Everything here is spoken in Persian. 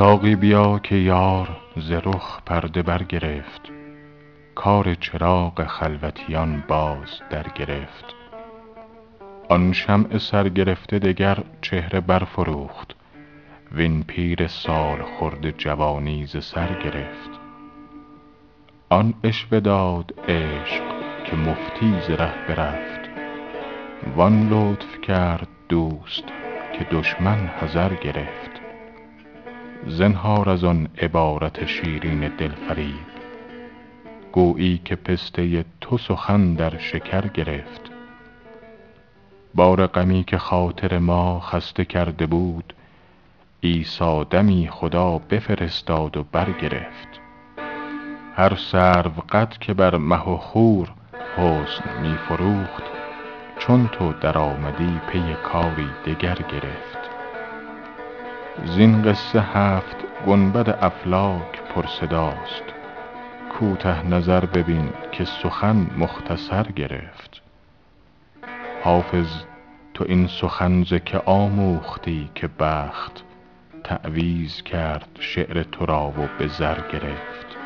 ساقی بیا که یار ز رخ پرده برگرفت. کار چراغ خلوتیان باز درگرفت. آن شمع سرگرفته دگر چهره برفروخت. وین پیر سالخورده جوانی ز سر گرفت. آن عشوه داد عشق که مفتی ز ره برفت. وان لطف کرد دوست که دشمن حذر گرفت. زنهار از آن عبارت شیرین دلفریب گویی که پسته تو سخن در شکر گرفت. بار غمی که خاطر ما خسته کرده بود عیسی دمی خدا بفرستاد و برگرفت. هر سروقد که بر مه و خور حسن می فروخت چون تو درآمدی پی کاری دگر گرفت. زین قصه هفت گنبد افلاک پر صداست. کوته نظر ببین که سخن مختصر گرفت. حافظ تو این سخن ز که آموختی که بخت؟ تعویذ کرد شعر تو را و به زر گرفت.